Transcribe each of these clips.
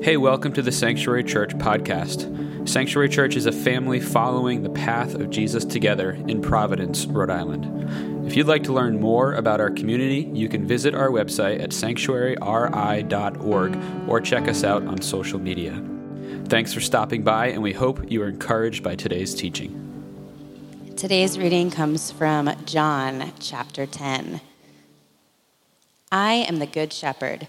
Hey, welcome to the Sanctuary Church podcast. Sanctuary Church is a family following the path of Jesus together in Providence, Rhode Island. If you'd like to learn more about our community, you can visit our website at sanctuaryri.org or check us out on social media. Thanks for stopping by, and we hope you are encouraged by today's teaching. Today's reading comes from John chapter 10. I am the Good Shepherd.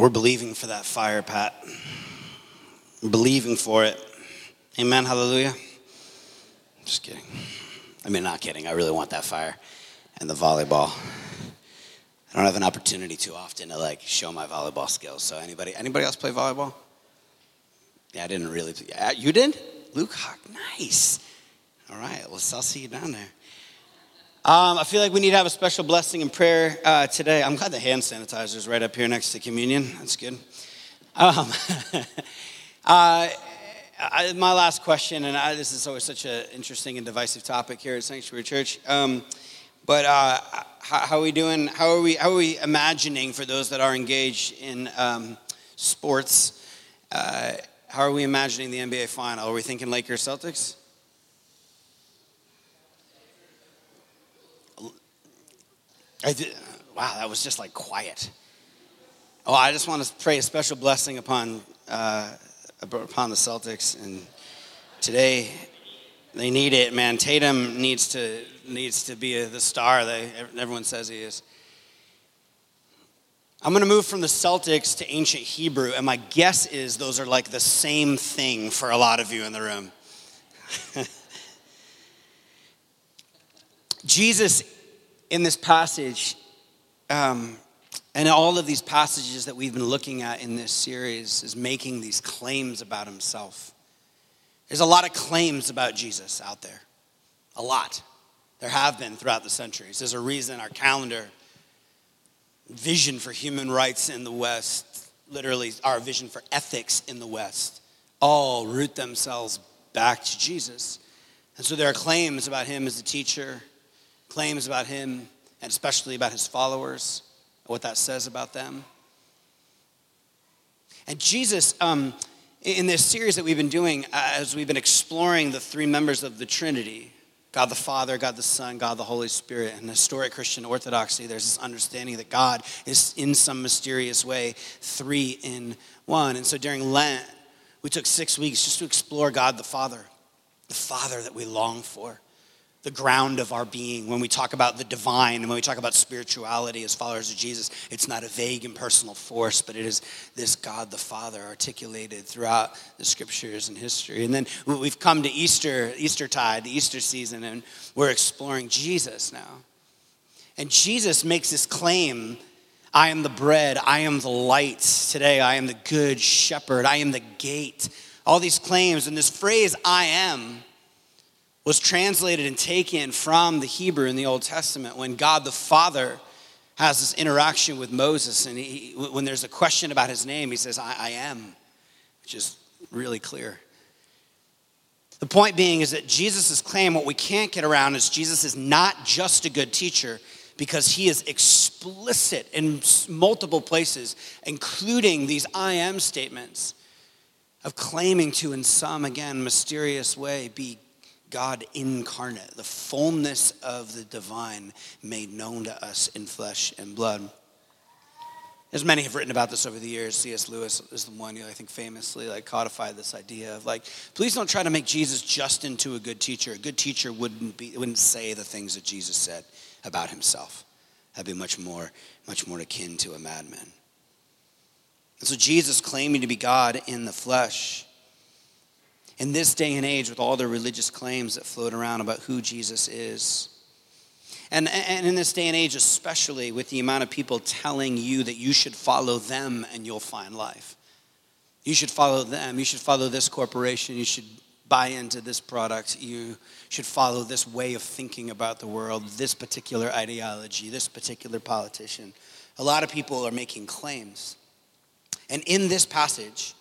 We're believing for that fire, Pat. believing for it. Amen. Hallelujah. Just kidding. I mean, not kidding. I really want that fire and the volleyball. I don't have an opportunity too often to like show my volleyball skills. So anybody, anybody else play volleyball? Yeah, I didn't really. Yeah, uh, you did, Luke. Hawk. Nice. All right. Well, I'll see you down there. Um, I feel like we need to have a special blessing and prayer uh, today. I'm glad the hand sanitizer is right up here next to communion. That's good. Um, uh, I, my last question, and I, this is always such an interesting and divisive topic here at Sanctuary Church. Um, but uh, how, how, are we doing? How are we? How are we imagining for those that are engaged in um, sports? Uh, how are we imagining the NBA final? Are we thinking Lakers Celtics? I did, wow, that was just like quiet. Oh, I just want to pray a special blessing upon uh, upon the Celtics, and today they need it, man. Tatum needs to needs to be the star that everyone says he is. I'm going to move from the Celtics to ancient Hebrew, and my guess is those are like the same thing for a lot of you in the room. Jesus in this passage, um, and all of these passages that we've been looking at in this series, is making these claims about himself. There's a lot of claims about Jesus out there. A lot. There have been throughout the centuries. There's a reason our calendar, vision for human rights in the West, literally our vision for ethics in the West, all root themselves back to Jesus. And so there are claims about him as a teacher, claims about him, and especially about his followers, what that says about them. And Jesus, um, in this series that we've been doing, as we've been exploring the three members of the Trinity God the Father, God the Son, God the Holy Spirit. In historic Christian orthodoxy, there's this understanding that God is in some mysterious way three in one. And so during Lent, we took six weeks just to explore God the Father, the Father that we long for the ground of our being. When we talk about the divine and when we talk about spirituality as followers of Jesus, it's not a vague impersonal force, but it is this God the Father articulated throughout the scriptures and history. And then we've come to Easter, Easter tide, the Easter season, and we're exploring Jesus now. And Jesus makes this claim I am the bread, I am the light. Today, I am the good shepherd, I am the gate. All these claims, and this phrase, I am, was translated and taken from the Hebrew in the Old Testament when God the Father has this interaction with Moses. And he, when there's a question about his name, he says, I, I am, which is really clear. The point being is that Jesus' claim, what we can't get around is Jesus is not just a good teacher because he is explicit in multiple places, including these I am statements of claiming to, in some, again, mysterious way, be God incarnate, the fullness of the divine made known to us in flesh and blood. As many have written about this over the years, C.S. Lewis is the one who I think famously like codified this idea of like, please don't try to make Jesus just into a good teacher. A good teacher wouldn't be wouldn't say the things that Jesus said about himself. That'd be much more, much more akin to a madman. And so Jesus claiming to be God in the flesh. In this day and age, with all the religious claims that float around about who Jesus is, and, and in this day and age, especially with the amount of people telling you that you should follow them and you'll find life. You should follow them. You should follow this corporation. You should buy into this product. You should follow this way of thinking about the world, this particular ideology, this particular politician. A lot of people are making claims. And in this passage,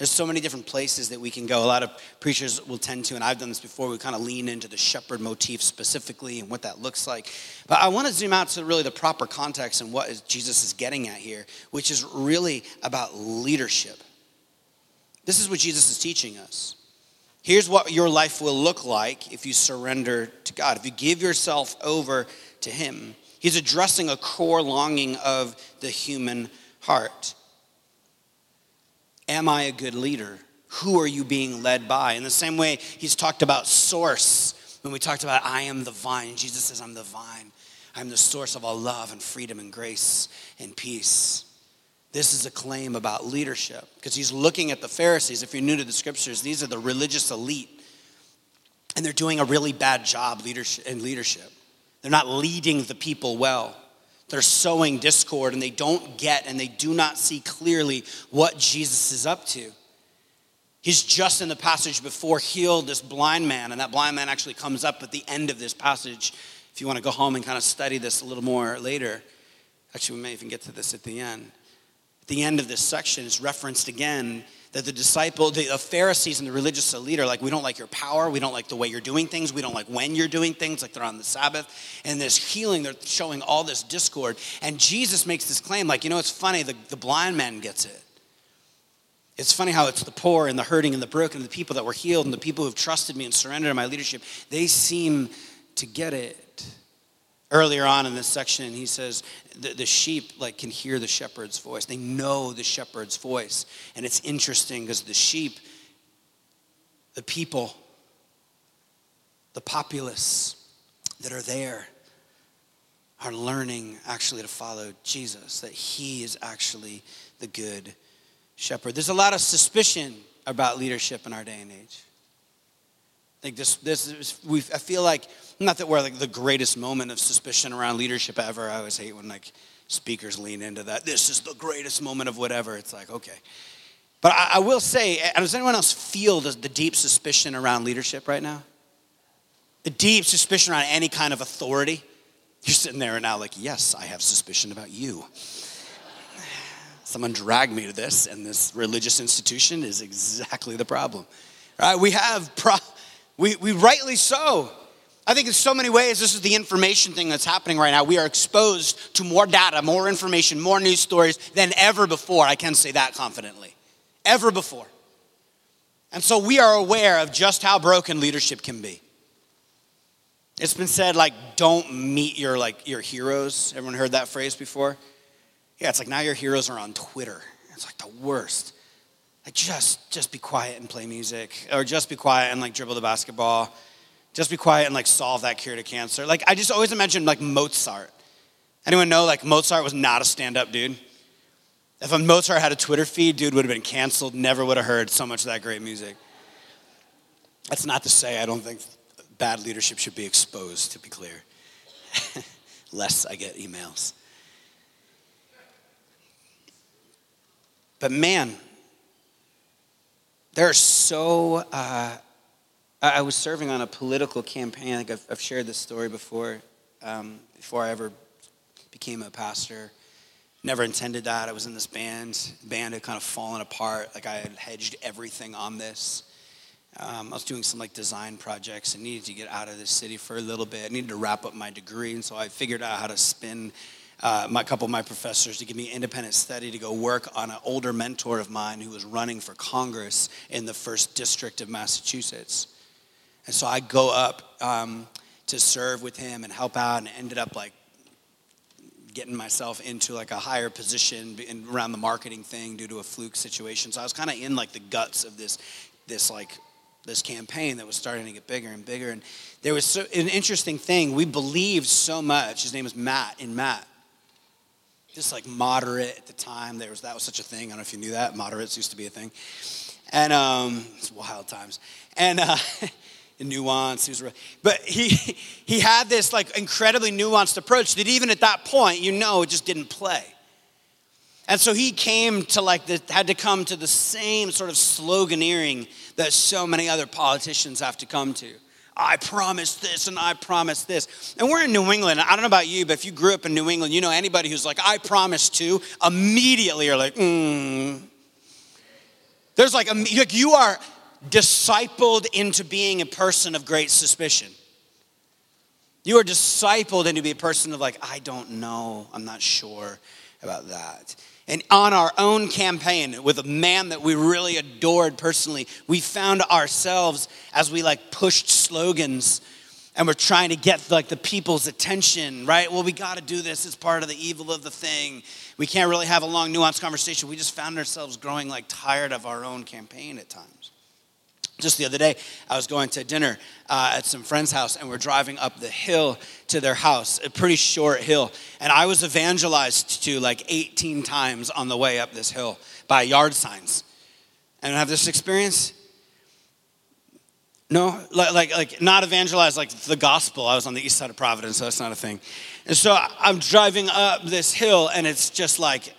there's so many different places that we can go. A lot of preachers will tend to, and I've done this before, we kind of lean into the shepherd motif specifically and what that looks like. But I want to zoom out to really the proper context and what Jesus is getting at here, which is really about leadership. This is what Jesus is teaching us. Here's what your life will look like if you surrender to God, if you give yourself over to Him. He's addressing a core longing of the human heart. Am I a good leader? Who are you being led by? In the same way, he's talked about source. When we talked about, I am the vine, Jesus says, I'm the vine. I'm the source of all love and freedom and grace and peace. This is a claim about leadership because he's looking at the Pharisees. If you're new to the scriptures, these are the religious elite, and they're doing a really bad job leadership, in leadership. They're not leading the people well. They're sowing discord and they don't get and they do not see clearly what Jesus is up to. He's just in the passage before healed this blind man, and that blind man actually comes up at the end of this passage. If you want to go home and kind of study this a little more later, actually, we may even get to this at the end. At the end of this section, it's referenced again that the disciple, the Pharisees and the religious elite are like, we don't like your power, we don't like the way you're doing things, we don't like when you're doing things, like they're on the Sabbath. And this healing, they're showing all this discord. And Jesus makes this claim, like, you know, it's funny, the, the blind man gets it. It's funny how it's the poor and the hurting and the broken, and the people that were healed and the people who've trusted me and surrendered to my leadership, they seem to get it earlier on in this section he says the, the, sheep like can hear the shepherd's voice. They know the shepherd's voice. And it's interesting because the sheep the people the populace that are there are learning actually to follow jesus that he is actually the good shepherd. There's a lot of suspicion about leadership in our day and age I think this, this is, we, I feel like, not that we're like the greatest moment of suspicion around leadership ever. I always hate when like speakers lean into that. This is the greatest moment of whatever. It's like, okay. But I, I will say, does anyone else feel the, the deep suspicion around leadership right now? The deep suspicion around any kind of authority? You're sitting there and now like, yes, I have suspicion about you. Someone dragged me to this, and this religious institution is exactly the problem. Right? We have pro- we, we rightly so. I think in so many ways, this is the information thing that's happening right now. We are exposed to more data, more information, more news stories than ever before. I can say that confidently. Ever before. And so we are aware of just how broken leadership can be. It's been said like don't meet your like your heroes. Everyone heard that phrase before? Yeah, it's like now your heroes are on Twitter. It's like the worst. Like just just be quiet and play music, or just be quiet and like dribble the basketball. Just be quiet and like solve that cure to cancer. Like I just always imagine like Mozart. Anyone know like Mozart was not a stand-up dude? If a Mozart had a Twitter feed, dude would have been canceled, never would have heard so much of that great music. That's not to say I don't think bad leadership should be exposed, to be clear. Less I get emails. But man, there are so, uh, I was serving on a political campaign. I think I've, I've shared this story before, um, before I ever became a pastor. Never intended that. I was in this band. The band had kind of fallen apart. Like I had hedged everything on this. Um, I was doing some like design projects and needed to get out of this city for a little bit. I needed to wrap up my degree, and so I figured out how to spin uh, my couple of my professors to give me independent study to go work on an older mentor of mine who was running for Congress in the first district of Massachusetts. And so I go up um, to serve with him and help out, and ended up like getting myself into like a higher position in, around the marketing thing due to a fluke situation. So I was kind of in like the guts of this, this like this campaign that was starting to get bigger and bigger. And there was so, an interesting thing. We believed so much. His name was Matt. In Matt, just like moderate at the time. There was that was such a thing. I don't know if you knew that. Moderates used to be a thing. And um, it's wild times. And uh, nuance. He was, but he he had this like incredibly nuanced approach that even at that point, you know, it just didn't play. And so he came to like the, had to come to the same sort of sloganeering that so many other politicians have to come to. I promise this and I promise this. And we're in New England. I don't know about you, but if you grew up in New England, you know anybody who's like, I promise to, immediately are like, mm. There's like, like you are discipled into being a person of great suspicion. You are discipled into be a person of like, I don't know, I'm not sure about that. And on our own campaign with a man that we really adored personally, we found ourselves as we like pushed slogans and we're trying to get like the people's attention, right? Well, we got to do this. It's part of the evil of the thing. We can't really have a long, nuanced conversation. We just found ourselves growing like tired of our own campaign at times. Just the other day, I was going to dinner uh, at some friend's house, and we're driving up the hill to their house, a pretty short hill. And I was evangelized to like 18 times on the way up this hill by yard signs. And I have this experience? No, like, like, like not evangelized like the gospel. I was on the east side of Providence, so that's not a thing. And so I'm driving up this hill, and it's just like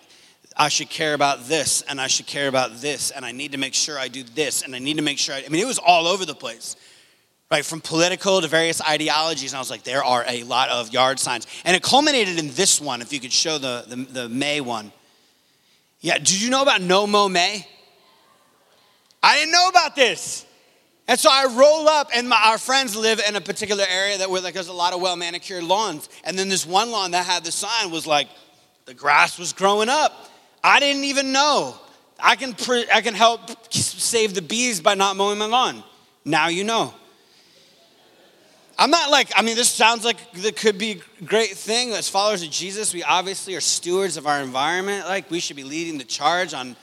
I should care about this and I should care about this and I need to make sure I do this and I need to make sure I, I mean, it was all over the place, right? From political to various ideologies. And I was like, there are a lot of yard signs. And it culminated in this one, if you could show the, the, the May one. Yeah, did you know about No Mow May? I didn't know about this. And so I roll up, and my, our friends live in a particular area that where like there's a lot of well manicured lawns. And then this one lawn that had the sign was like, the grass was growing up. I didn't even know. I can, pre- I can help save the bees by not mowing my lawn. Now you know. I'm not like, I mean, this sounds like it could be a great thing. As followers of Jesus, we obviously are stewards of our environment. Like, we should be leading the charge on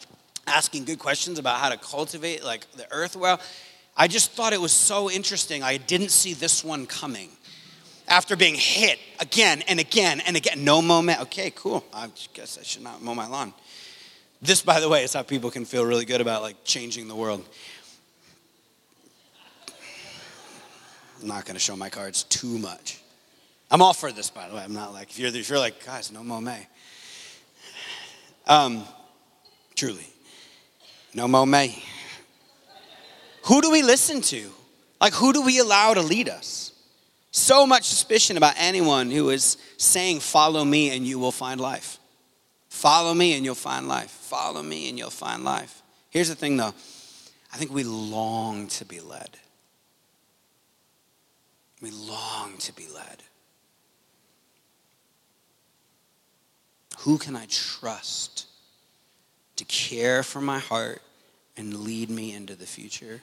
asking good questions about how to cultivate, like, the earth well. I just thought it was so interesting. I didn't see this one coming. After being hit again and again and again, no moment. Okay, cool. I guess I should not mow my lawn. This, by the way, is how people can feel really good about like changing the world. I'm not going to show my cards too much. I'm all for this, by the way. I'm not like, if you're, if you're like, guys, no mow May. Um, truly, no mow May. Who do we listen to? Like, who do we allow to lead us? So much suspicion about anyone who is saying, Follow me and you will find life. Follow me and you'll find life. Follow me and you'll find life. Here's the thing though I think we long to be led. We long to be led. Who can I trust to care for my heart and lead me into the future?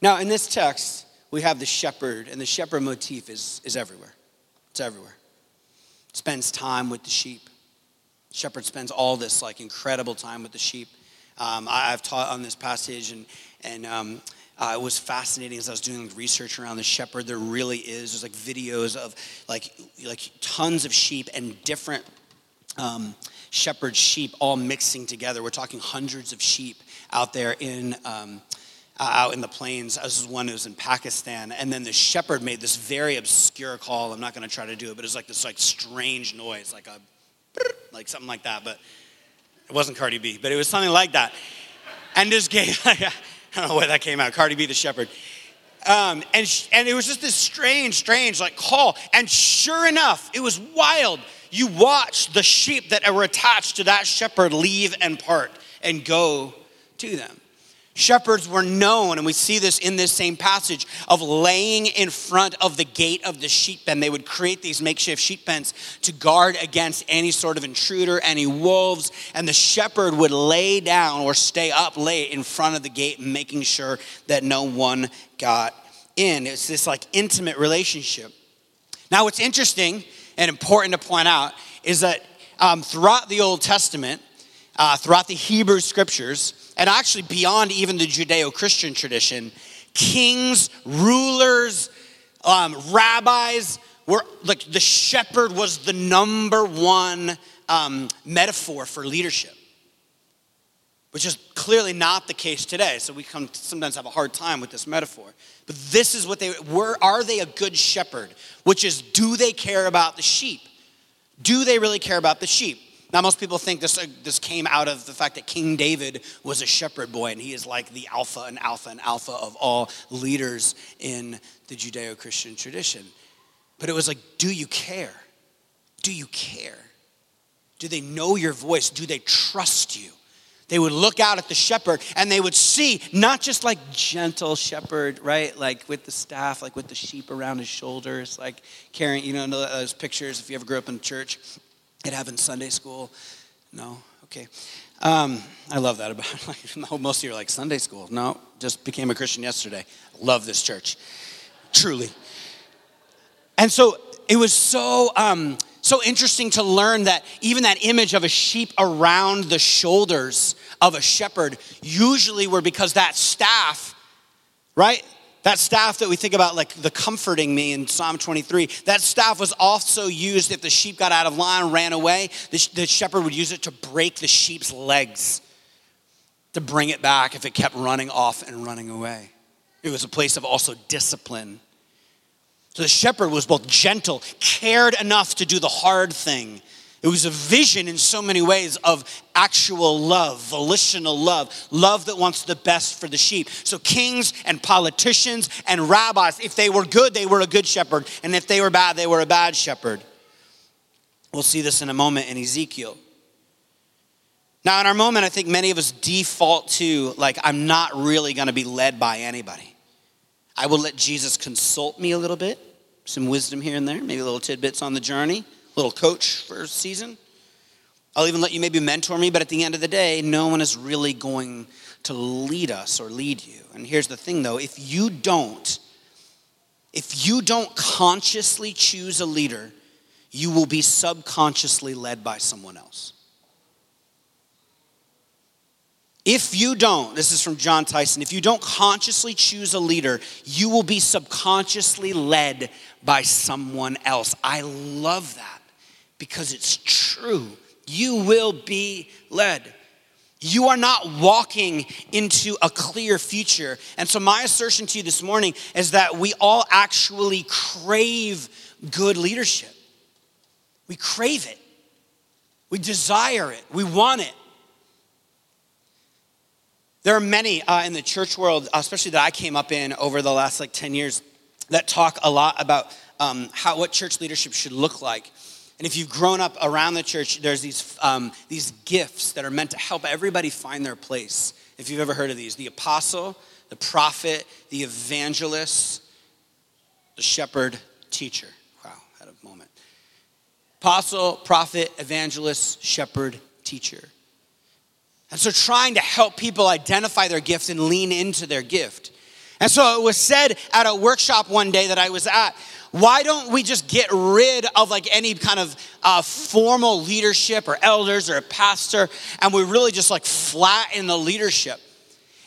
Now, in this text, we have the shepherd, and the shepherd motif is, is everywhere. It's everywhere. Spends time with the sheep shepherd spends all this like incredible time with the sheep. Um, I, have taught on this passage, and and um, uh, it was fascinating as I was doing research around the shepherd. There really is there's like videos of like like tons of sheep and different um, shepherd sheep all mixing together. We're talking hundreds of sheep out there in. Um, uh, out in the plains. This is one who was in Pakistan, and then the shepherd made this very obscure call. I'm not going to try to do it, but it's like this like strange noise, like a like something like that, but it wasn't Cardi B, but it was something like that. And this game, I don't know where that came out, Cardi B the shepherd. Um, and, and it was just this strange, strange like call. And sure enough, it was wild. You watch the sheep that were attached to that shepherd leave and part and go to them. Shepherds were known, and we see this in this same passage, of laying in front of the gate of the sheep pen. They would create these makeshift sheep pens to guard against any sort of intruder, any wolves, and the shepherd would lay down or stay up late in front of the gate, making sure that no one got in. It's this like intimate relationship. Now, what's interesting and important to point out is that um, throughout the Old Testament, uh, throughout the Hebrew scriptures, and actually beyond even the Judeo Christian tradition, kings, rulers, um, rabbis were like the shepherd was the number one um, metaphor for leadership which is clearly not the case today. So we come sometimes have a hard time with this metaphor. But this is what they were are they a good shepherd? Which is do they care about the sheep? Do they really care about the sheep? Now, most people think this, uh, this came out of the fact that King David was a shepherd boy, and he is like the alpha and alpha and alpha of all leaders in the Judeo Christian tradition. But it was like, do you care? Do you care? Do they know your voice? Do they trust you? They would look out at the shepherd and they would see not just like gentle shepherd, right? Like with the staff, like with the sheep around his shoulders, like carrying, you know, those pictures if you ever grew up in church, it in Sunday school. No? Okay. Um, I love that about like, most of you are like Sunday school. No, just became a Christian yesterday. Love this church, truly. And so it was so um, so interesting to learn that even that image of a sheep around the shoulders of a shepherd usually were because that staff, right? That staff that we think about, like the comforting me in Psalm 23, that staff was also used if the sheep got out of line, and ran away, the, the shepherd would use it to break the sheep's legs, to bring it back if it kept running off and running away. It was a place of also discipline. So the shepherd was both gentle, cared enough to do the hard thing. It was a vision in so many ways of actual love, volitional love, love that wants the best for the sheep. So, kings and politicians and rabbis, if they were good, they were a good shepherd. And if they were bad, they were a bad shepherd. We'll see this in a moment in Ezekiel. Now, in our moment, I think many of us default to, like, I'm not really gonna be led by anybody. I will let Jesus consult me a little bit, some wisdom here and there, maybe little tidbits on the journey, little coach for a season. I'll even let you maybe mentor me, but at the end of the day, no one is really going to lead us or lead you. And here's the thing though if you don't, if you don't consciously choose a leader, you will be subconsciously led by someone else. If you don't, this is from Jon Tyson, if you don't consciously choose a leader, you will be subconsciously led by someone else. I love that because it's true. You will be led. You are not walking into a clear future. And so, my assertion to you this morning is that we all actually crave good leadership. We crave it, we desire it, we want it. There are many uh, in the church world, especially that I came up in over the last like 10 years, that talk a lot about um, how what church leadership should look like. And if you've grown up around the church, there's these, um, these gifts that are meant to help everybody find their place. If you've ever heard of these the apostle, the prophet, the evangelist, the shepherd, teacher. Wow, had a moment. Apostle, prophet, evangelist, shepherd, teacher. And so trying to help people identify their gift and lean into their gift. And so it was said at a workshop one day that I was at, why don't we just get rid of like any kind of uh, formal leadership or elders or a pastor and we really just like flatten the leadership?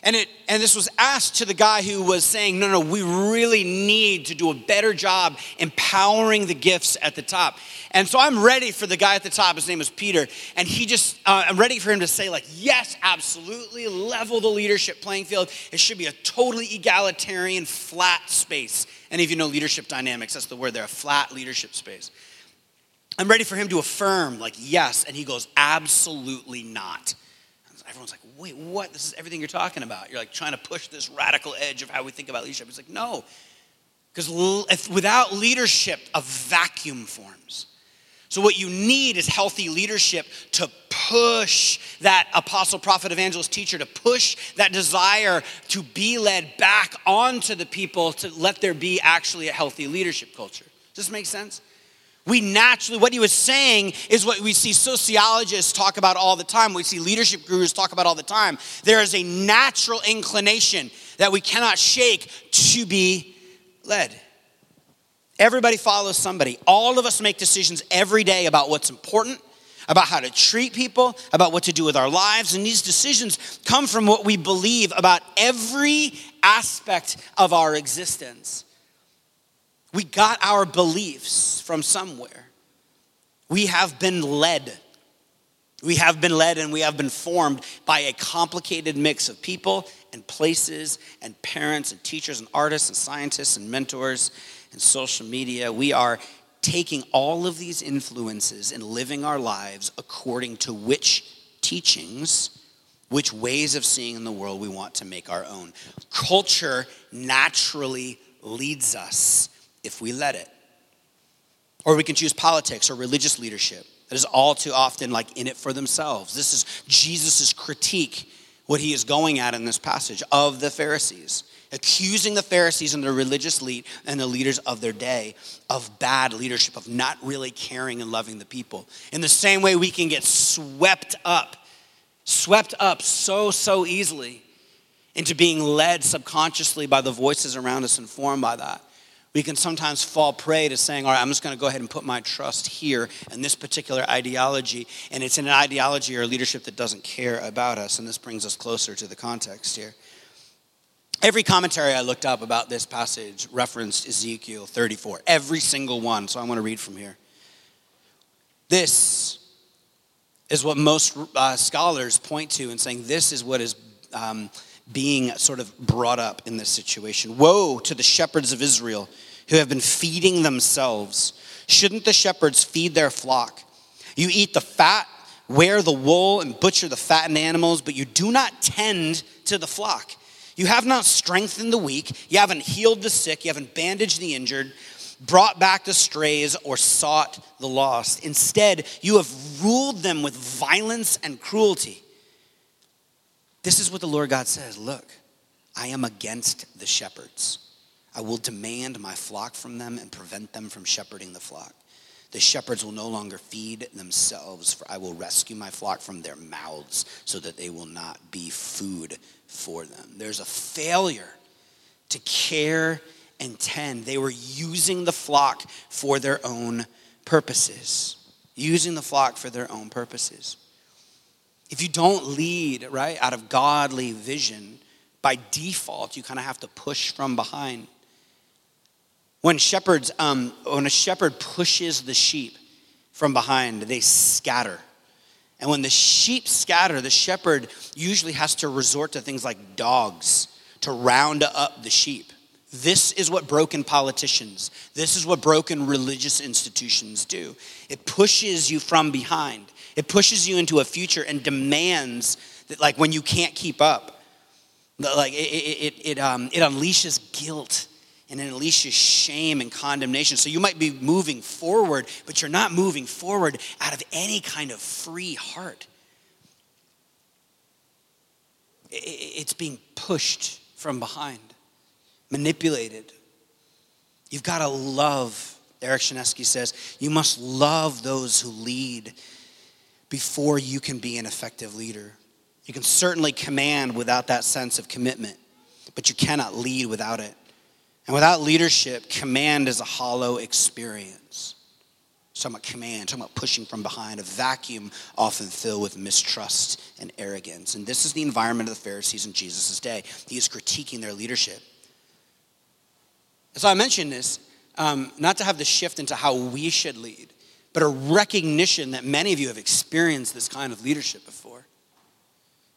And it and this was asked to the guy who was saying, no, no, we really need to do a better job empowering the gifts at the top. And so I'm ready for the guy at the top. His name is Peter, and he just uh, I'm ready for him to say like, yes, absolutely, level the leadership playing field. It should be a totally egalitarian, flat space. Any of you know leadership dynamics? That's the word there, a flat leadership space. I'm ready for him to affirm like yes, and he goes, absolutely not everyone's like, wait, what? This is everything you're talking about. You're like trying to push this radical edge of how we think about leadership. It's like, no. Because without leadership, a vacuum forms. So, what you need is healthy leadership to push that apostle, prophet, evangelist, teacher, to push that desire to be led back onto the people to let there be actually a healthy leadership culture. Does this make sense? We naturally, what he was saying is what we see sociologists talk about all the time, we see leadership gurus talk about all the time. There is a natural inclination that we cannot shake to be led. Everybody follows somebody. All of us make decisions every day about what's important, about how to treat people, about what to do with our lives. And these decisions come from what we believe about every aspect of our existence. We got our beliefs from somewhere. We have been led. We have been led and we have been formed by a complicated mix of people and places and parents and teachers and artists and scientists and mentors and social media. We are taking all of these influences and living our lives according to which teachings, which ways of seeing in the world we want to make our own. Culture naturally leads us if we let it. Or we can choose politics or religious leadership that is all too often like in it for themselves. This is Jesus' critique, what he is going at in this passage of the Pharisees, accusing the Pharisees and the religious lead and the leaders of their day of bad leadership, of not really caring and loving the people. In the same way, we can get swept up, swept up so, so easily into being led subconsciously by the voices around us, informed by that we can sometimes fall prey to saying, all right, I'm just going to go ahead and put my trust here in this particular ideology. And it's in an ideology or leadership that doesn't care about us. And this brings us closer to the context here. Every commentary I looked up about this passage referenced Ezekiel 34, every single one. So I want to read from here. This is what most uh, scholars point to in saying this is what is um, being sort of brought up in this situation. Woe to the shepherds of Israel who have been feeding themselves. Shouldn't the shepherds feed their flock? You eat the fat, wear the wool, and butcher the fattened animals, but you do not tend to the flock. You have not strengthened the weak, you haven't healed the sick, you haven't bandaged the injured, brought back the strays, or sought the lost. Instead, you have ruled them with violence and cruelty. This is what the Lord God says Look, I am against the shepherds. I will demand my flock from them and prevent them from shepherding the flock. The shepherds will no longer feed themselves, for I will rescue my flock from their mouths so that they will not be food for them. There's a failure to care and tend. They were using the flock for their own purposes, using the flock for their own purposes. If you don't lead, right, out of godly vision, by default, you kind of have to push from behind. When shepherds, um, when a shepherd pushes the sheep from behind, they scatter. And when the sheep scatter, the shepherd usually has to resort to things like dogs to round up the sheep. This is what broken politicians, this is what broken religious institutions do. It pushes you from behind. It pushes you into a future and demands that, like, when you can't keep up, like, it, it, it, um, it unleashes guilt and it unleashes shame and condemnation. So you might be moving forward, but you're not moving forward out of any kind of free heart. It's being pushed from behind, manipulated. You've got to love, Eric Shinseki says, you must love those who lead before you can be an effective leader. You can certainly command without that sense of commitment, but you cannot lead without it. And without leadership, command is a hollow experience. talking about command, talking about pushing from behind, a vacuum often filled with mistrust and arrogance. And this is the environment of the Pharisees in Jesus' day. He is critiquing their leadership. so I mentioned this, um, not to have the shift into how we should lead, but a recognition that many of you have experienced this kind of leadership before.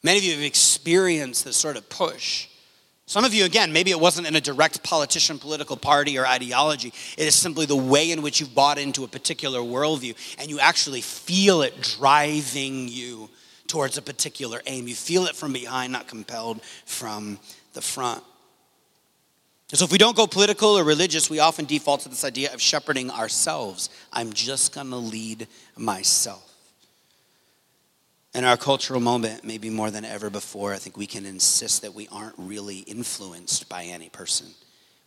Many of you have experienced this sort of push. Some of you, again, maybe it wasn't in a direct politician, political party, or ideology. It is simply the way in which you've bought into a particular worldview and you actually feel it driving you towards a particular aim. You feel it from behind, not compelled from the front. So, if we don't go political or religious, we often default to this idea of shepherding ourselves. I'm just going to lead myself. In our cultural moment, maybe more than ever before, I think we can insist that we aren't really influenced by any person.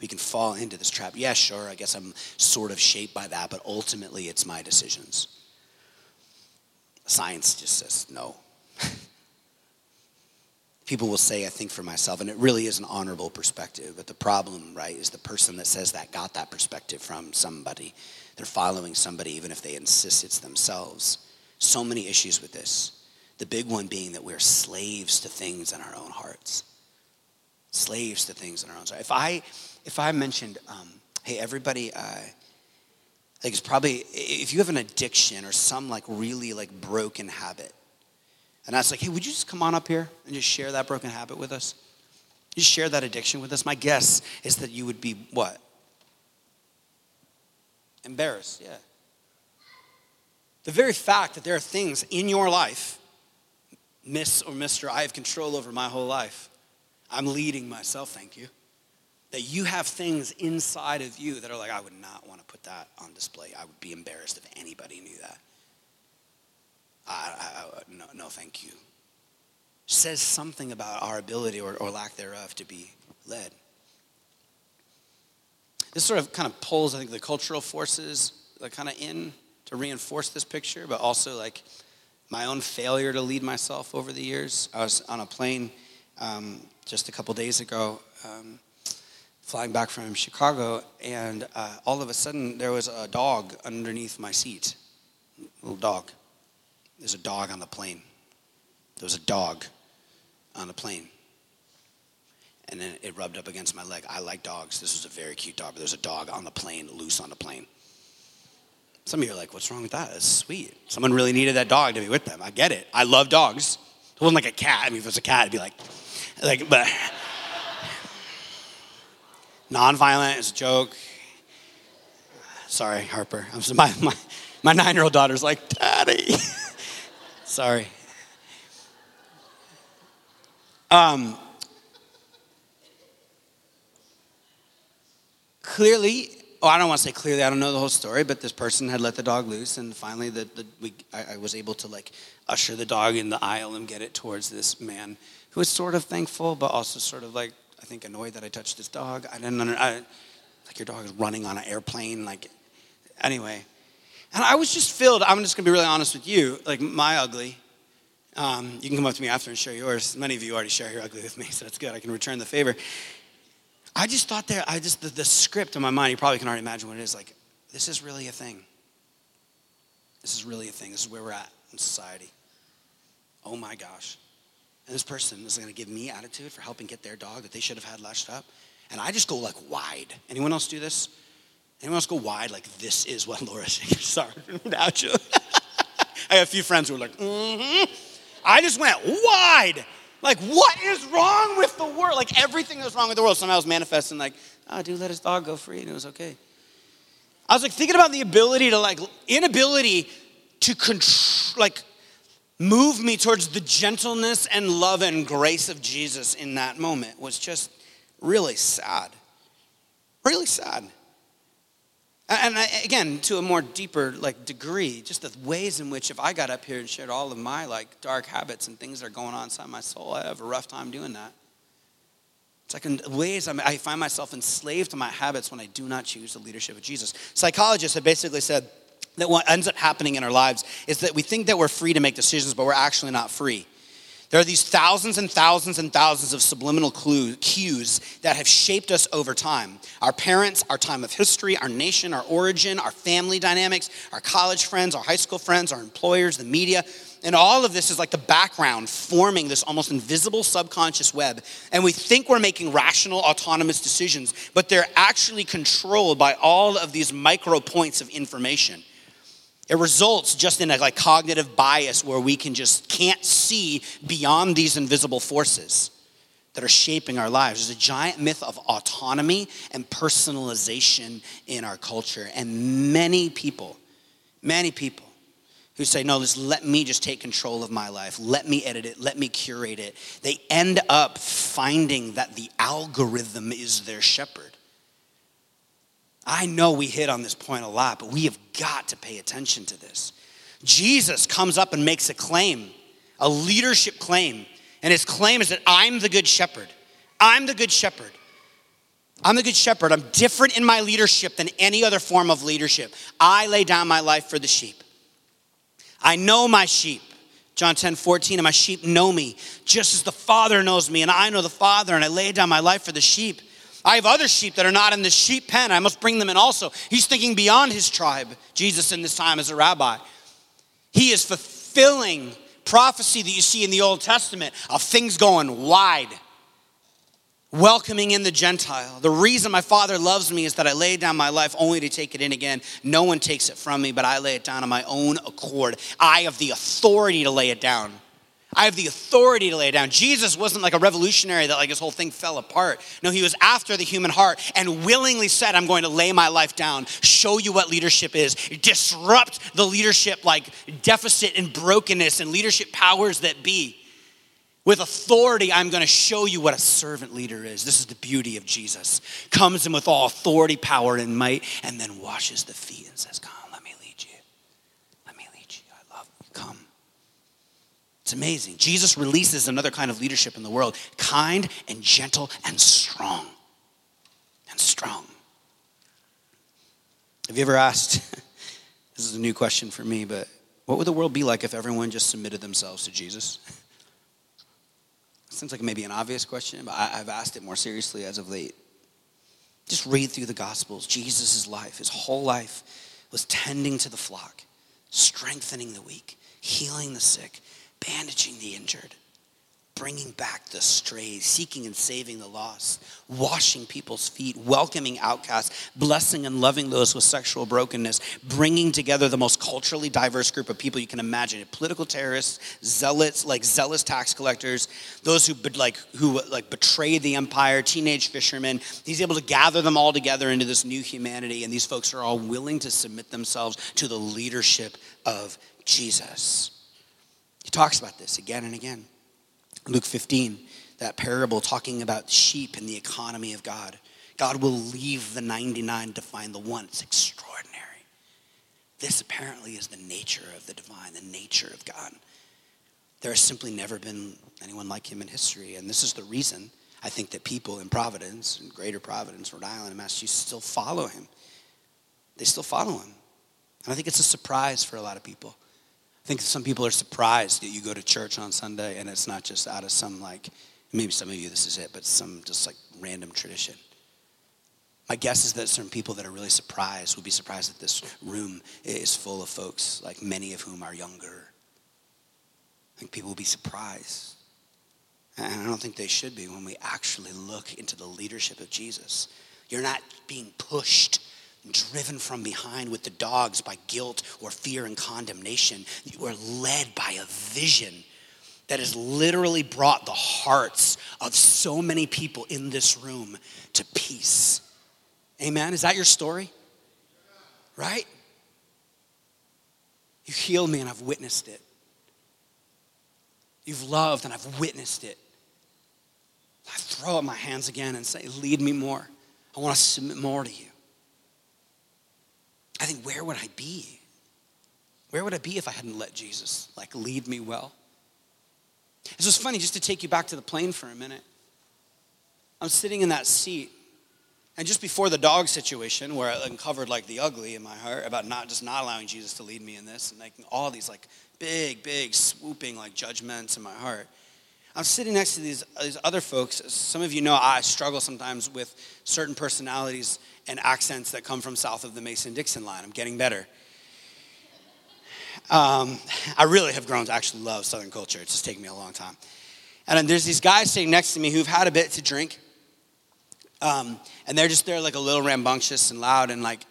We can fall into this trap. Yeah, sure, I guess I'm sort of shaped by that, but ultimately it's my decisions. Science just says no. people will say, I think for myself, and it really is an honorable perspective. But the problem, right, is the person that says that got that perspective from somebody. They're following somebody, even if they insist it's themselves. So many issues with this. The big one being that we're slaves to things in our own hearts. Slaves to things in our own hearts. If I, if I mentioned, um, hey, everybody, uh, like it's probably if you have an addiction or some like really like broken habit, and I was like, hey, would you just come on up here and just share that broken habit with us? Just share that addiction with us. My guess is that you would be what? Embarrassed, yeah. The very fact that there are things in your life, Miss or Mr., I have control over my whole life. I'm leading myself, thank you. That you have things inside of you that are like, I would not want to put that on display. I would be embarrassed if anybody knew that. I, I, no, no, thank you. Says something about our ability or, or lack thereof to be led. This sort of kind of pulls, I think, the cultural forces kind of in to reinforce this picture, but also like my own failure to lead myself over the years. I was on a plane um, just a couple days ago, um, flying back from Chicago, and uh, all of a sudden there was a dog underneath my seat, little dog. There's a dog on the plane. There was a dog on the plane. And then it rubbed up against my leg. I like dogs. This was a very cute dog, but there's a dog on the plane, loose on the plane. Some of you are like, what's wrong with that? That's sweet. Someone really needed that dog to be with them. I get it. I love dogs. It wasn't like a cat. I mean, if it was a cat, it'd be like, like, but nonviolent is a joke. Sorry, Harper. I'm so, my, my, my nine year old daughter's like, Daddy. Sorry. Um, clearly, oh, I don't want to say clearly, I don't know the whole story, but this person had let the dog loose, and finally, the, the, we, I, I was able to like usher the dog in the aisle and get it towards this man who was sort of thankful, but also sort of like, I think, annoyed that I touched his dog. I didn't like your dog is running on an airplane, like, anyway. And I was just filled, I'm just gonna be really honest with you, like my ugly. Um, you can come up to me after and share yours. Many of you already share your ugly with me, so that's good. I can return the favor. I just thought there, I just, the, the script in my mind, you probably can already imagine what it is. Like, this is really a thing. This is really a thing. This is where we're at in society. Oh my gosh. And this person is going to give me attitude for helping get their dog that they should have had lashed up. And I just go like wide. Anyone else do this? Anyone else go wide like this is what Laura Sorry, without you. I have a few friends who are like, mm-hmm. I just went wide. Like, what is wrong with the world? Like, everything that's wrong with the world somehow was manifesting, like, oh, dude, let his dog go free, and it was okay. I was like thinking about the ability to, like, inability to control, like, move me towards the gentleness and love and grace of Jesus in that moment was just really sad. Really sad. And again, to a more deeper like degree, just the ways in which if I got up here and shared all of my like dark habits and things that are going on inside my soul, I have a rough time doing that. It's like in ways I find myself enslaved to my habits when I do not choose the leadership of Jesus. Psychologists have basically said that what ends up happening in our lives is that we think that we're free to make decisions, but we're actually not free. There are these thousands and thousands and thousands of subliminal clues, cues that have shaped us over time. Our parents, our time of history, our nation, our origin, our family dynamics, our college friends, our high school friends, our employers, the media. And all of this is like the background forming this almost invisible subconscious web. And we think we're making rational, autonomous decisions, but they're actually controlled by all of these micro points of information. It results just in a like cognitive bias where we can just can't see beyond these invisible forces that are shaping our lives. There's a giant myth of autonomy and personalization in our culture. And many people, many people who say, no, just let me just take control of my life. Let me edit it. Let me curate it. They end up finding that the algorithm is their shepherd. I know we hit on this point a lot, but we have got to pay attention to this. Jesus comes up and makes a claim, a leadership claim. And his claim is that I'm the good shepherd. I'm the good shepherd. I'm the good shepherd. I'm different in my leadership than any other form of leadership. I lay down my life for the sheep. I know my sheep John 10, 14, and my sheep know me, just as the Father knows me, and I know the Father, and I lay down my life for the sheep. I have other sheep that are not in the sheep pen. I must bring them in also. He's thinking beyond his tribe, Jesus in this time as a rabbi. He is fulfilling prophecy that you see in the Old Testament of things going wide, welcoming in the Gentile. The reason my Father loves me is that I lay down my life only to take it in again. No one takes it from me, but I lay it down on my own accord. I have the authority to lay it down. I have the authority to lay it down. Jesus wasn't like a revolutionary that like his whole thing fell apart. No, he was after the human heart and willingly said, I'm going to lay my life down, show you what leadership is, disrupt the leadership like deficit and brokenness and leadership powers that be. With authority, I'm going to show you what a servant leader is. This is the beauty of Jesus. Comes in with all authority, power, and might, and then washes the feet and says, Come, let me lead you. Let me lead you. I love you. Come. It's amazing. Jesus releases another kind of leadership in the world kind and gentle and strong. And strong. Have you ever asked? this is a new question for me, but what would the world be like if everyone just submitted themselves to Jesus? Seems like maybe an obvious question, but I, have asked it more seriously as of late. Just read through the Gospels. Jesus' life, his whole life, was tending to the flock, strengthening the weak, healing the sick, bandaging the injured, bringing back the strays, seeking and saving the lost, washing people's feet, welcoming outcasts, blessing and loving those with sexual brokenness, bringing together the most culturally diverse group of people you can imagine: political terrorists, zealots, like zealous tax collectors, those who like who like betrayed the empire, teenage fishermen. He's able to gather them all together into this new humanity, and these folks are all willing to submit themselves to the leadership of Jesus. He talks about this again and again. Luke 15, that parable talking about sheep and the economy of God. God will leave the 99 to find the one. It's extraordinary. This apparently is the nature of the divine, the nature of God. There has simply never been anyone like him in history. And this is the reason I think that people in Providence, in Greater Providence, Rhode Island, and Massachusetts still follow him. They still follow him. And I think it's a surprise for a lot of people. I think some people are surprised that you go to church on Sunday and it's not just out of some like, maybe some of you this is it, but some just like random tradition. My guess is that certain people that are really surprised would be surprised that this room is full of folks, like many of whom are younger. I think people will be surprised. And I don't think they should be when we actually look into the leadership of Jesus. You're not being pushed driven from behind with the dogs by guilt or fear and condemnation. You are led by a vision that has literally brought the hearts of so many people in this room to peace. Amen. Is that your story? Right? You healed me and I've witnessed it. You've loved and I've witnessed it. I throw up my hands again and say, Lead me more. I want to submit more to you. I think, where would I be? Where would I be if I hadn't let Jesus like lead me well? It's was funny, just to take you back to the plane for a minute. I'm sitting in that seat, and just before the dog situation, where I uncovered like the ugly in my heart about not just not allowing Jesus to lead me in this, and making all these like big, big, swooping like judgments in my heart. I'm sitting next to these, these other folks. Some of you know I struggle sometimes with certain personalities and accents that come from south of the Mason Dixon line. I'm getting better. Um, I really have grown to actually love Southern culture. It's just taken me a long time. And there's these guys sitting next to me who've had a bit to drink. Um, and they're just there like a little rambunctious and loud. And like,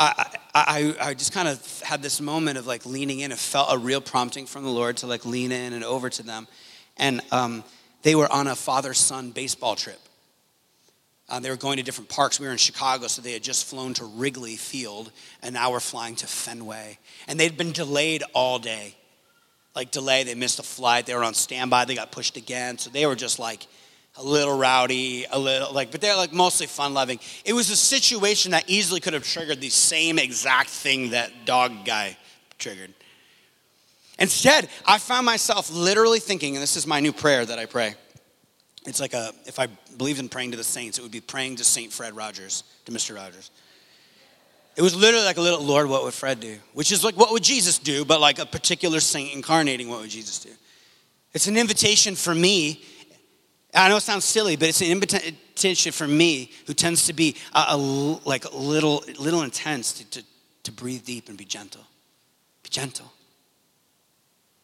I, I, I just kind of had this moment of like leaning in. It felt a real prompting from the Lord to like lean in and over to them and um, they were on a father son baseball trip. Uh, they were going to different parks. We were in Chicago, so they had just flown to Wrigley Field, and now we're flying to Fenway. And they'd been delayed all day. Like, delay, they missed a flight, they were on standby, they got pushed again. So they were just like a little rowdy, a little like, but they're like mostly fun loving. It was a situation that easily could have triggered the same exact thing that dog guy triggered. Instead, I found myself literally thinking, and this is my new prayer that I pray. It's like a, if I believed in praying to the saints, it would be praying to St. Fred Rogers, to Mr. Rogers. It was literally like a little, Lord, what would Fred do? Which is like, what would Jesus do? But like a particular saint incarnating, what would Jesus do? It's an invitation for me. I know it sounds silly, but it's an invitation for me who tends to be a, a like a little, little intense to, to, to breathe deep and be gentle. Be gentle.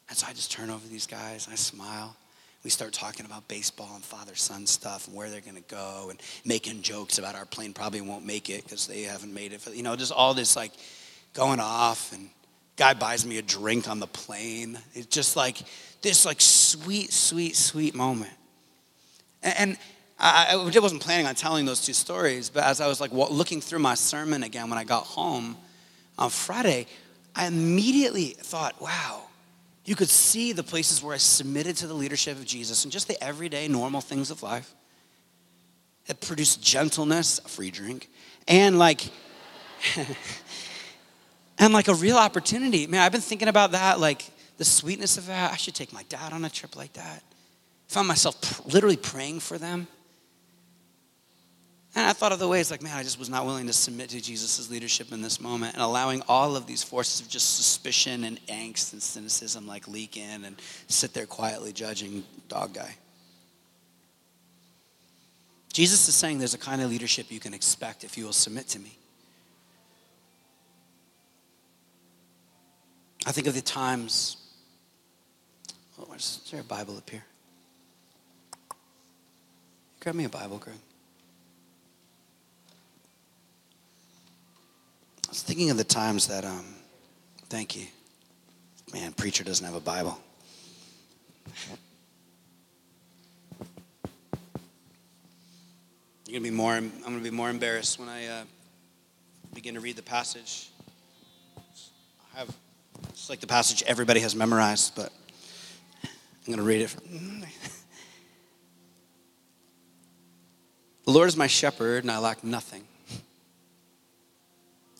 And so I just turn over these guys, and I smile. We start talking about baseball and father son stuff and where they're going to go and making jokes about our plane probably won't make it because they haven't made it. For, you know, just all this like going off and guy buys me a drink on the plane. It's just like this like sweet, sweet, sweet moment. And, and I, I wasn't planning on telling those two stories, but as I was like looking through my sermon again when I got home on Friday, I immediately thought, wow, you could see the places where I submitted to the leadership of Jesus and just the everyday normal things of life. It produced gentleness, a free drink, and like and like a real opportunity. Man, I've been thinking about that, like the sweetness of that. I should take my dad on a trip like that. Found myself pr- literally praying for them. And I thought of the ways like, man, I just was not willing to submit to Jesus' leadership in this moment and allowing all of these forces of just suspicion and angst and cynicism like leak in and sit there quietly judging dog guy. Jesus is saying there's a kind of leadership you can expect if you will submit to me. I think of the times. Oh, is there a Bible up here? Grab me a Bible, Greg. Was thinking of the times that, um, thank you. Man, preacher doesn't have a Bible. You're gonna be more. I'm gonna be more embarrassed when I uh, begin to read the passage. I have it's like the passage everybody has memorized, but I'm gonna read it. the Lord is my shepherd, and I lack nothing.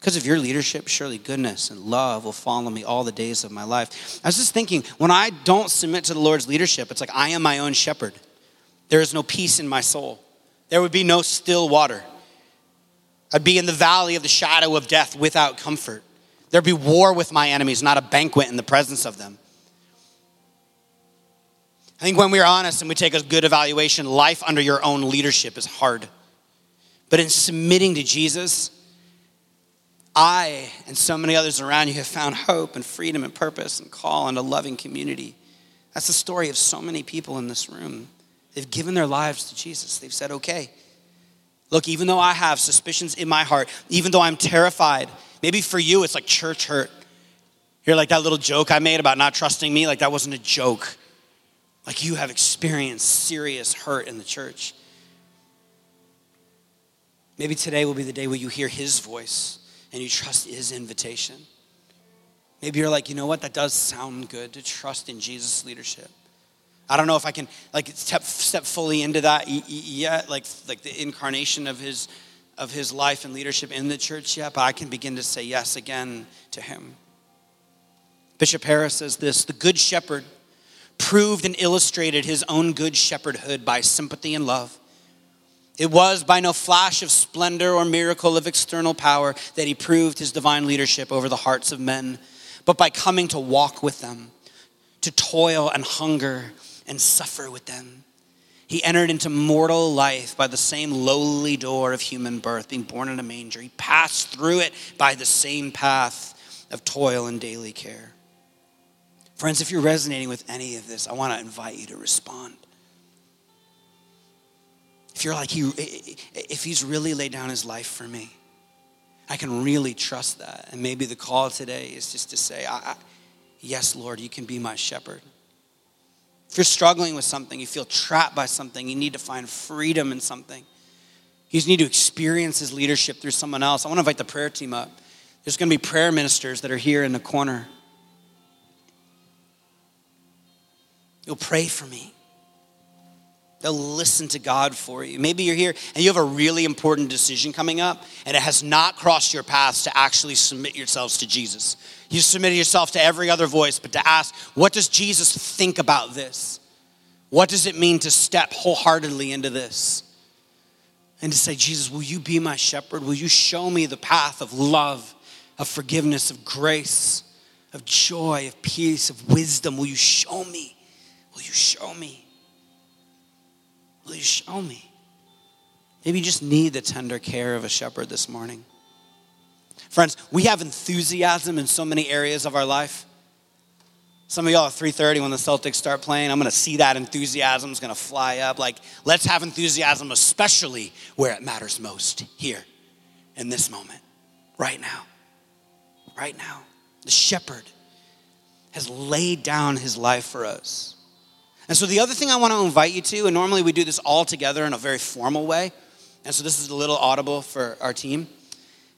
Because of your leadership, surely goodness and love will follow me all the days of my life. I was just thinking, when I don't submit to the Lord's leadership, it's like I am my own shepherd. There is no peace in my soul, there would be no still water. I'd be in the valley of the shadow of death without comfort. There'd be war with my enemies, not a banquet in the presence of them. I think when we're honest and we take a good evaluation, life under your own leadership is hard. But in submitting to Jesus, I and so many others around you have found hope and freedom and purpose and call and a loving community. That's the story of so many people in this room. They've given their lives to Jesus. They've said, okay, look, even though I have suspicions in my heart, even though I'm terrified, maybe for you it's like church hurt. You're like that little joke I made about not trusting me, like that wasn't a joke. Like you have experienced serious hurt in the church. Maybe today will be the day where you hear his voice and you trust his invitation. Maybe you're like, you know what, that does sound good to trust in Jesus' leadership. I don't know if I can like step, step fully into that yet, like, like the incarnation of his, of his life and leadership in the church yet, but I can begin to say yes again to him. Bishop Harris says this the good shepherd proved and illustrated his own good shepherdhood by sympathy and love. It was by no flash of splendor or miracle of external power that he proved his divine leadership over the hearts of men, but by coming to walk with them, to toil and hunger and suffer with them. He entered into mortal life by the same lowly door of human birth, being born in a manger. He passed through it by the same path of toil and daily care. Friends, if you're resonating with any of this, I want to invite you to respond if you're like, he, if he's really laid down his life for me, I can really trust that. And maybe the call today is just to say, I, I, Yes, Lord, you can be my shepherd. If you're struggling with something, you feel trapped by something, you need to find freedom in something. You just need to experience his leadership through someone else. I want to invite the prayer team up. There's going to be prayer ministers that are here in the corner. You'll pray for me. They'll listen to God for you. Maybe you're here and you have a really important decision coming up, and it has not crossed your paths to actually submit yourselves to Jesus. You submitted yourself to every other voice, but to ask, what does Jesus think about this? What does it mean to step wholeheartedly into this? And to say, Jesus, will you be my shepherd? Will you show me the path of love, of forgiveness, of grace, of joy, of peace, of wisdom? Will you show me? Will you show me? Will you show me? Maybe you just need the tender care of a shepherd this morning. Friends, we have enthusiasm in so many areas of our life. Some of y'all at 3:30 when the Celtics start playing, I'm going to see that enthusiasm is going to fly up. Like, let's have enthusiasm especially where it matters most, here in this moment, right now. Right now. The shepherd has laid down his life for us. And so the other thing I want to invite you to, and normally we do this all together in a very formal way, and so this is a little audible for our team.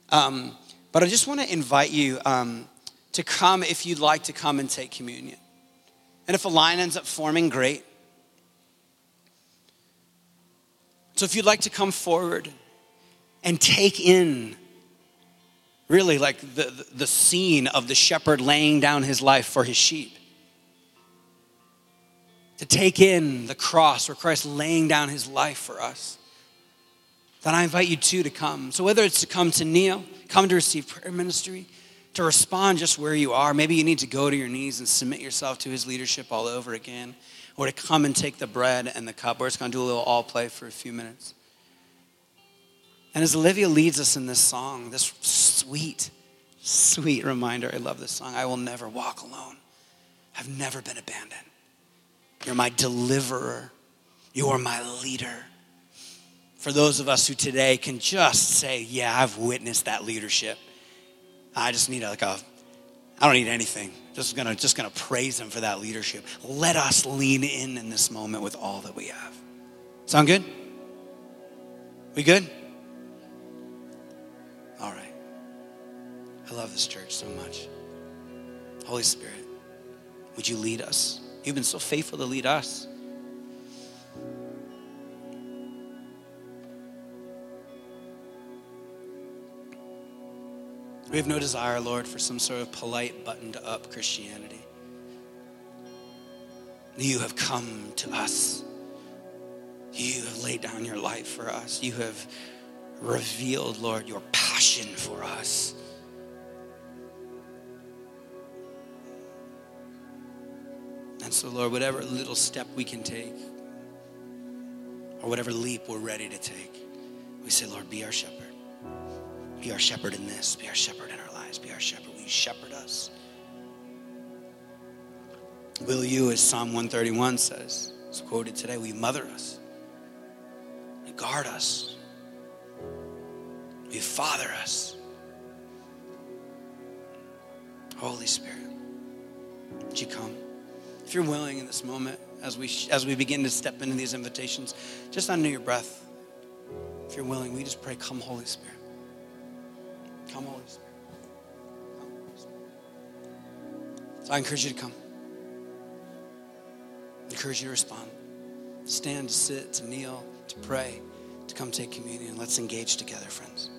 Um, but I just want to invite you um, to come if you'd like to come and take communion. And if a line ends up forming, great. So if you'd like to come forward and take in really like the, the scene of the shepherd laying down his life for his sheep to take in the cross where Christ laying down his life for us, then I invite you too to come. So whether it's to come to kneel, come to receive prayer ministry, to respond just where you are, maybe you need to go to your knees and submit yourself to his leadership all over again, or to come and take the bread and the cup. We're just going to do a little all play for a few minutes. And as Olivia leads us in this song, this sweet, sweet reminder, I love this song I will never walk alone. I've never been abandoned. You're my deliverer. You are my leader. For those of us who today can just say, Yeah, I've witnessed that leadership. I just need like a, I don't need anything. Just gonna, just gonna praise him for that leadership. Let us lean in in this moment with all that we have. Sound good? We good? All right. I love this church so much. Holy Spirit, would you lead us? You've been so faithful to lead us. We have no desire, Lord, for some sort of polite, buttoned up Christianity. You have come to us. You have laid down your life for us. You have revealed, Lord, your passion for us. So, Lord, whatever little step we can take, or whatever leap we're ready to take, we say, Lord, be our shepherd. Be our shepherd in this. Be our shepherd in our lives. Be our shepherd. Will you shepherd us? Will you, as Psalm 131 says, it's quoted today, will you mother us? You guard us? Will you father us? Holy Spirit, would you come? If you're willing in this moment, as we, as we begin to step into these invitations, just under your breath, if you're willing, we just pray, Come, Holy Spirit. Come, Holy Spirit. So I encourage you to come. I encourage you to respond. Stand, to sit, to kneel, to pray, to come take communion. Let's engage together, friends.